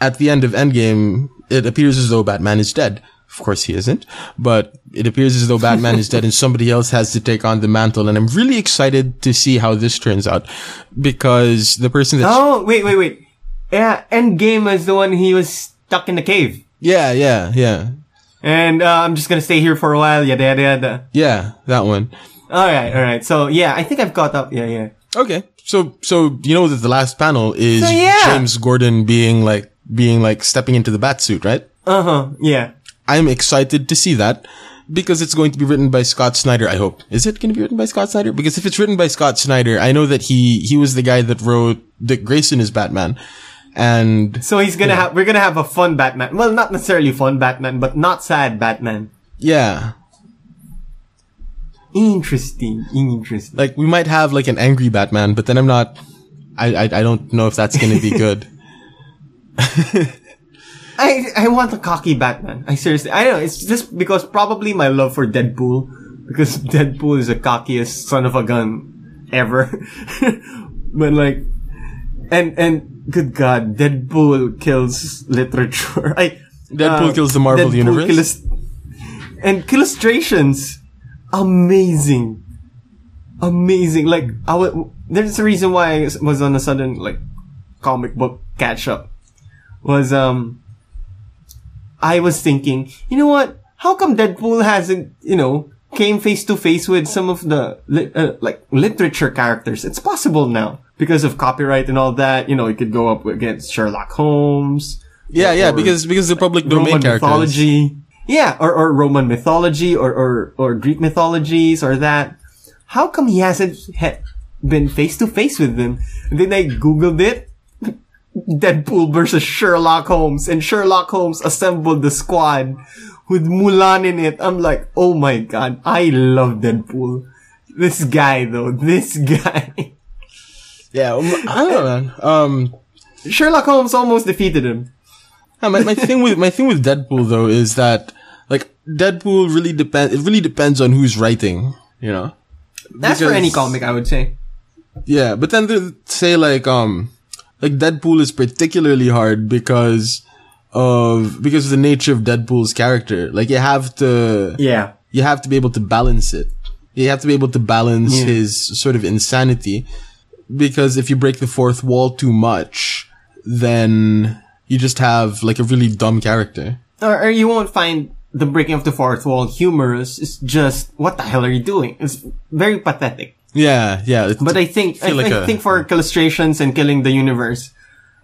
at the end of Endgame, it appears as though Batman is dead. Of course he isn't, but it appears as though Batman is dead and somebody else has to take on the mantle. And I'm really excited to see how this turns out because the person that. Oh, wait, wait, wait. Yeah, Endgame is the one he was stuck in the cave. Yeah, yeah, yeah. And uh, I'm just gonna stay here for a while, yada yada yada. Yeah, that one. Alright, alright. So yeah, I think I've caught up. Yeah, yeah. Okay. So, so, you know that the last panel is So, yeah. James Gordon being like, being like stepping into the bat suit, right? Uh huh. Yeah. I'm excited to see that because it's going to be written by Scott Snyder. I hope. Is it going to be written by Scott Snyder? Because if it's written by Scott Snyder, I know that he he was the guy that wrote Dick Grayson as Batman, and So he's gonna have, we're gonna have a fun Batman. Well, not necessarily fun Batman, but not sad Batman. yeah, Interesting, interesting. like we might have like an angry Batman, but then I'm not. I I, I don't know if that's going to be good. I, I want a cocky Batman. I seriously, I don't know, it's just because probably my love for Deadpool, because Deadpool is the cockiest son of a gun ever. but like, and, and, good god, Deadpool kills literature. I, Deadpool uh, kills the Marvel Deadpool universe? kills- and illustrations, amazing. Amazing. Like, I w- there's a reason why I was on a sudden, like, comic book catch up. Was, um, I was thinking, you know what? How come Deadpool hasn't, you know, came face to face with some of the li- uh, like literature characters? It's possible now because of copyright and all that. You know, it could go up against Sherlock Holmes. Yeah, yeah, because because the public domain Roman characters. mythology. Yeah, or, or Roman mythology or, or, or Greek mythologies or that. How come he hasn't ha- been face to face with them? And then I googled it. Deadpool versus Sherlock Holmes and Sherlock Holmes assembled the squad with Mulan in it. I'm like, oh my god, I love Deadpool. This guy though, this guy. Yeah, um, I don't know, man. Um, Sherlock Holmes almost defeated him. my my thing with my thing with Deadpool though is that like Deadpool really depends. It really depends on who's writing. You know. That's for any comic, I would say. Yeah, but then say like um like Deadpool is particularly hard because of because of the nature of Deadpool's character. Like you have to Yeah. you have to be able to balance it. You have to be able to balance Yeah. his sort of insanity because if you break the fourth wall too much, then you just have like a really dumb character. or, or you won't find the breaking of the fourth wall humorous. It's just what the hell are you doing? It's very pathetic. Yeah, yeah. But I think I, like I a- think for illustrations and killing the universe,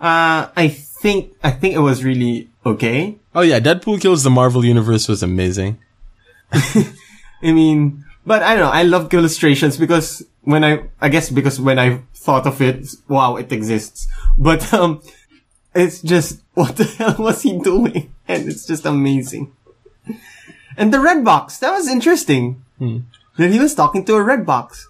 uh, I think I think it was really okay. oh yeah, Deadpool kills the Marvel universe was amazing. I mean, but I don't know. I love illustrations because when I, I guess because when I thought of it, wow, it exists. But, um, it's just, what the hell was he doing? And it's just amazing. And the red box, that was interesting. That he was talking to a red box.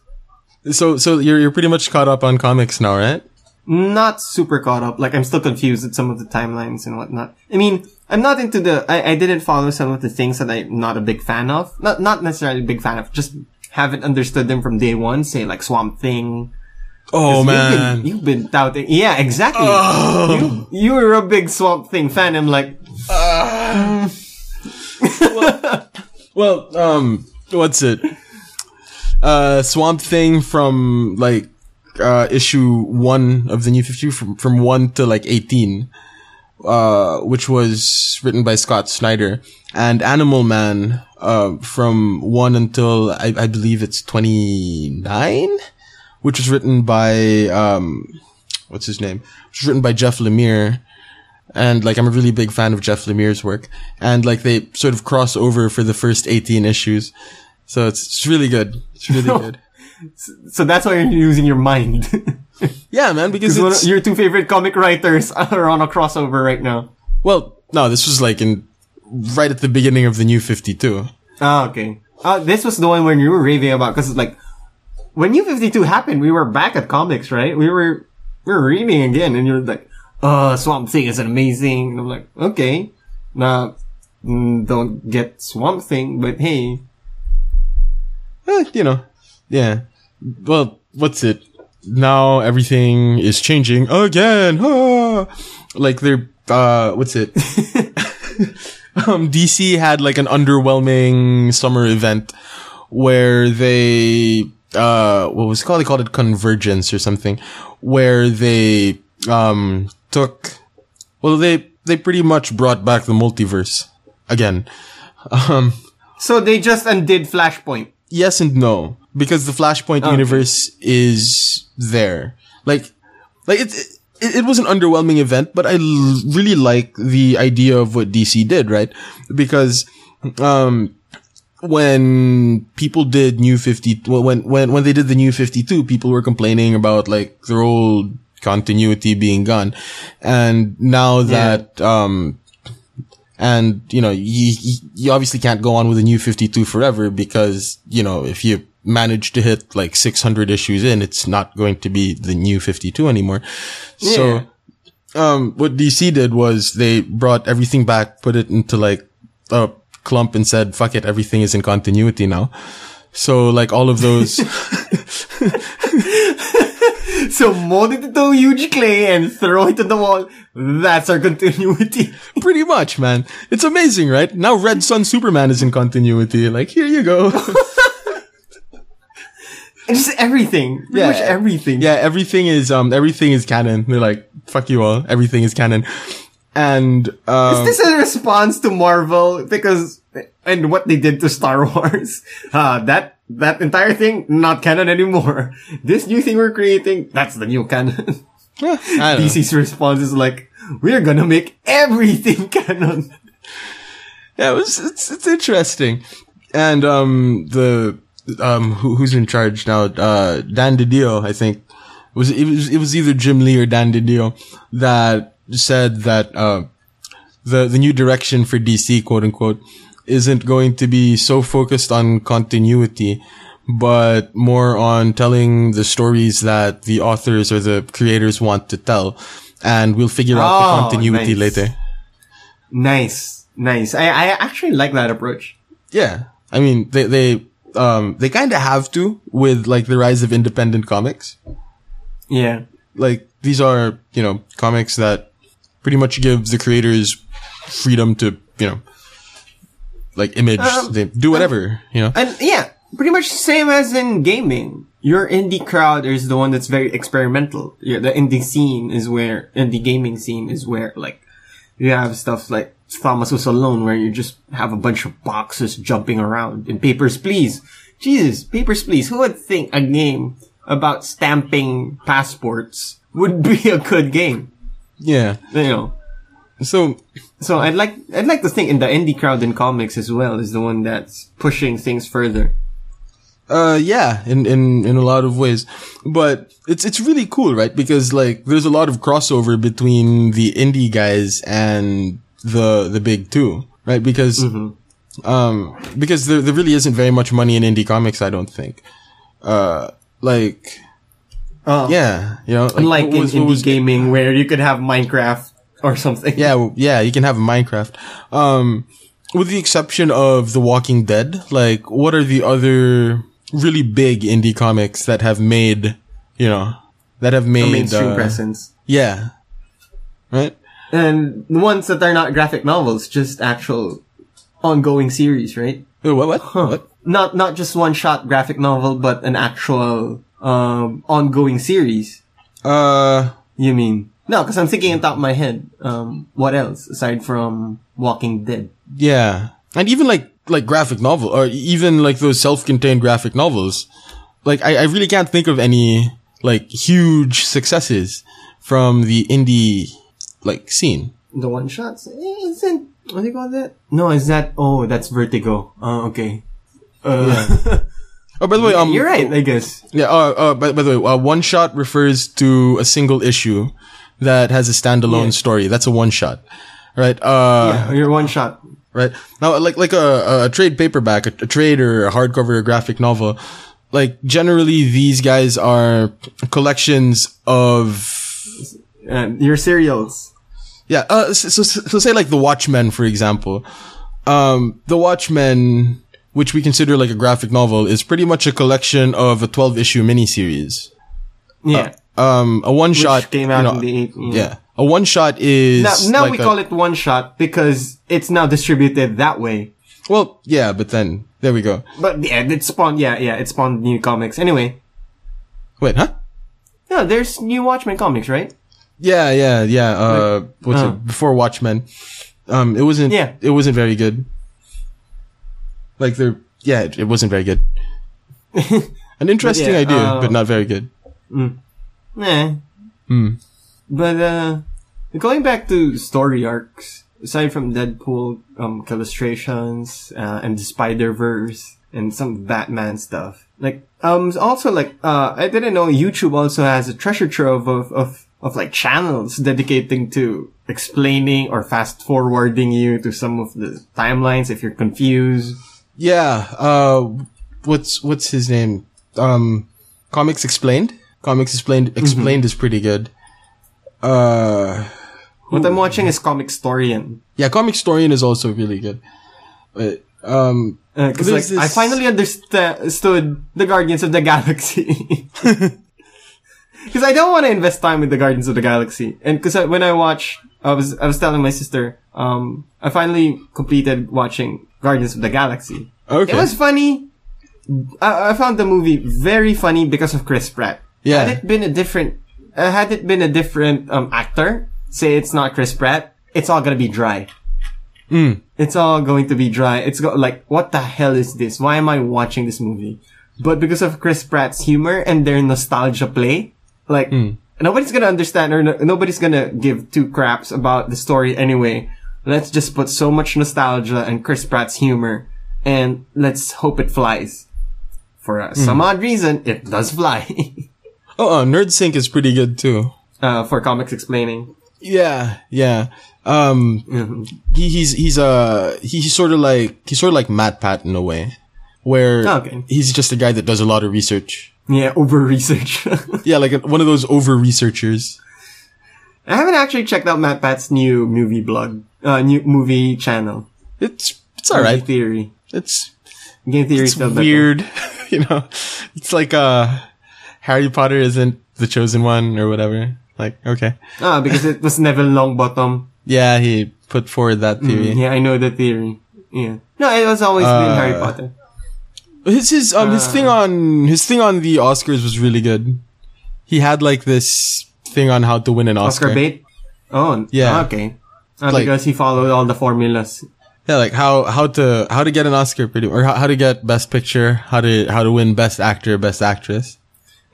So so you're you're pretty much caught up on comics now, right? Not super caught up. Like, I'm still confused with some of the timelines and whatnot. I mean, I'm not into the, I, I didn't follow some of the things that I'm not a big fan of. Not, not necessarily a big fan of, just haven't understood them from day one, say like Swamp Thing, Oh You've man. been, you've been doubting. Yeah, exactly. You, you were a big Swamp Thing fan. I'm like, Well, um, what's it? Uh, Swamp Thing from like uh issue one of the New Fifty from from one to like eighteen, uh, which was written by Scott Snyder, and Animal Man, uh, from one until I, I believe it's twenty nine, which was written by um, what's his name? Which was written by Jeff Lemire. And like I'm a really big fan of Jeff Lemire's work, and like they sort of cross over for the first 18 issues, so it's, it's really good. It's really good. so that's why you're using your mind. Yeah, man, because Because it's, of your two favorite comic writers are on a crossover right now. well, no, this was like in right at the beginning of the New 52. Ah, okay. Uh, this was the one when you were raving about, cause it's like, when New 52 happened, we were back at comics, right? We were, we were reading again, and you're like, uh, Swamp Thing is amazing. And I'm like, okay. Nah, mm, don't get Swamp Thing, but hey, Eh, you know, yeah. Well, what's it? Now everything is changing again. Ah! Like they're uh, what's it? um, DC had like an underwhelming summer event where they uh, what was it called? They called it Convergence or something, where they um took well they they pretty much brought back the multiverse again. Um, So they just undid Flashpoint. Yes and no because the flashpoint universe is there. Like like it, it it was an underwhelming event but i l- really like the idea of what dc did right? Because um when people did New 50, well, when, when, when they did the New 52, people were complaining about like their old continuity being gone. And now that, um, and, you know, you, you obviously can't go on with a new 52 forever because, you know, if you manage to hit like 600 issues in, it's not going to be the new 52 anymore. Yeah. So, um, what DC did was they brought everything back, put it into like a clump and said, fuck it, everything is in continuity now. So like all of those, So mold it into a huge clay and throw it to the wall. That's our continuity. pretty much, man. It's amazing, right? Now Red Sun Superman is in continuity. Like, here you go. And just everything. Pretty Yeah. much everything. yeah, everything is, um, everything is canon. They're like, fuck you all. Everything is canon. And, um, Is this a response to Marvel? Because, and what they did to Star Wars. Uh, that, that entire thing, not canon anymore. This new thing we're creating, that's the new canon. yeah, I know. DC's response is like, we're gonna make everything canon. Yeah, it was, it's, it's interesting. And, um, the, um, who, who's in charge now? Uh, Dan DiDio, I think. It was, it was, it was either Jim Lee or Dan DiDio that said that, uh, the, the new direction for DC, quote unquote, isn't going to be so focused on continuity, but more on telling the stories that the authors or the creators want to tell. And we'll figure out Oh, the continuity nice. later. Nice. Nice. I, I actually like that approach. Yeah. I mean, they, they, um, they kind of have to with like the rise of independent comics. Yeah. Like these are, you know, comics that pretty much give the creators freedom to, you know, like image, Um, do whatever, you know. And yeah, pretty much the same as in gaming. Your indie crowd is the one that's very experimental. Yeah, the indie scene is where, indie gaming scene is where, like, you have stuff like Thomas was alone where you just have a bunch of boxes jumping around in Papers, Please. Jesus, Papers, Please. Who would think a game about stamping passports would be a good game? Yeah. You know, So, so I'd like I'd like to think in the indie crowd in comics as well is the one that's pushing things further. uh, yeah, in, in, in a lot of ways. But it's, it's really cool, right? Because like, there's a lot of crossover between the indie guys and the, the big two, right? Because, um, because there, there really isn't very much money in indie comics, I don't think. Uh, like, Oh. yeah, you know, Unlike what in was- indie was- gaming where you could have Minecraft or something. Yeah, well, yeah, you can have Minecraft. Um, with the exception of The Walking Dead, like, what are the other really big indie comics that have made, you know, that have made, mainstream uh, presence. yeah, right? And the ones that are not graphic novels, just actual ongoing series, right? Wait, What, what, what? Not not just one shot graphic novel, but an actual um ongoing series. Uh, You mean? No, because I'm thinking on top of my head. Um, what else aside from Walking Dead? yeah. And even like, like graphic novel, or even like those self-contained graphic novels. Like, I, I really can't think of any, like, huge successes from the indie, like, scene. The one shots? Eh, Isn't what do you call that? No, is that? Oh, that's Vertigo. Oh, okay. Uh, Oh, by the way, um, you're right. I guess. Yeah. Uh, uh, by, by the way, uh, one shot refers to a single issue that has a standalone Yeah. story. That's a one shot, right? Uh, Yeah, you're one shot. right now, like like a, a trade paperback, a, a trade or a hardcover or a graphic novel. Like generally, these guys are collections of Uh, your serials. yeah. Uh, so, so, so say like the Watchmen, for example. Um, the Watchmen, which we consider like a graphic novel, is pretty much a collection of a twelve issue miniseries. Yeah. Um, a one shot came out you know, in the eight. Yeah. A one shot is Now, now like we a- call it one shot because it's now distributed that way. well, yeah, but then there we go. But yeah, it spawned. Yeah, yeah, it spawned new comics. Anyway, Wait, huh? yeah, there's new Watchmen comics, right? Yeah, yeah, yeah. Uh, what's uh. it? Before Watchmen, um, it wasn't. Yeah. it wasn't very good. Like there, yeah, it, it wasn't very good. An interesting yeah, idea, uh, but not very good. Nah. Hmm. But uh, going back to story arcs, aside from Deadpool, um, illustrations, uh, and the Spider Verse, and some Batman stuff. Like, um, also like, uh, I didn't know YouTube also has a treasure trove of, of, of like channels dedicating to explaining or fast forwarding you to some of the timelines if you're confused. Yeah. Uh, what's what's his name? Um, Comics Explained. Comics Explained. Explained is pretty good. Uh, What I'm watching is Comicstorian. yeah, Comicstorian is also really good. But um, Because like There's I finally understood the Guardians of the Galaxy. Because I don't want to invest time with the Guardians of the Galaxy, and because when I watch, I was I was telling my sister, um, I finally completed watching Guardians of the Galaxy. okay. It was funny. I, I found the movie very funny because of Chris Pratt. Yeah. Had it been a different, uh, had it been a different um actor, say it's not Chris Pratt, it's all gonna be dry. Mm. It's all going to be dry. It's go- like, what the hell is this? Why am I watching this movie? But because of Chris Pratt's humor and their nostalgia play, like, nobody's gonna understand or no- nobody's gonna give two craps about the story anyway. Let's just put so much nostalgia and Chris Pratt's humor and let's hope it flies. For uh, some odd reason, it does fly. Oh, uh, NerdSync is pretty good too. uh, for comics explaining. Yeah, yeah. Um, Mhm. he, he's he's uh he, he's sort of like he's sort of like MatPat in a way, where Okay. he's just a guy that does a lot of research. Yeah, over research. Yeah, like a, one of those over researchers. I haven't actually checked out Matt Pat's new movie blog, uh, new movie channel. It's it's all right. Game Theory. It's Game Theory it's weird, you know. It's like uh, Harry Potter isn't the chosen one or whatever. Like okay, Ah, because it was Neville Longbottom. yeah, he put forward that theory. Yeah, I know the theory. Yeah. No, it was always been Uh, Harry Potter. His his um his Uh. thing on his thing on the Oscars was really good. He had like this thing on how to win an Oscar. Oscar bait? Oh, Yeah. Okay. Uh, Like- because he followed all the formulas. Yeah, like how how to how to get an Oscar pretty or how, how to get Best Picture, how to how to win Best Actor, Best Actress.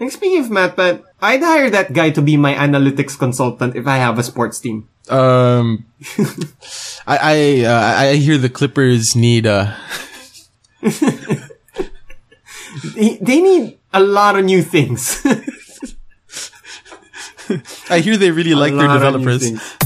And speaking of MatPat, I'd hire that guy to be my analytics consultant if I have a sports team. Um, I I uh, I hear the Clippers need uh They, need a lot of new things. I hear they really like their lot of new developers.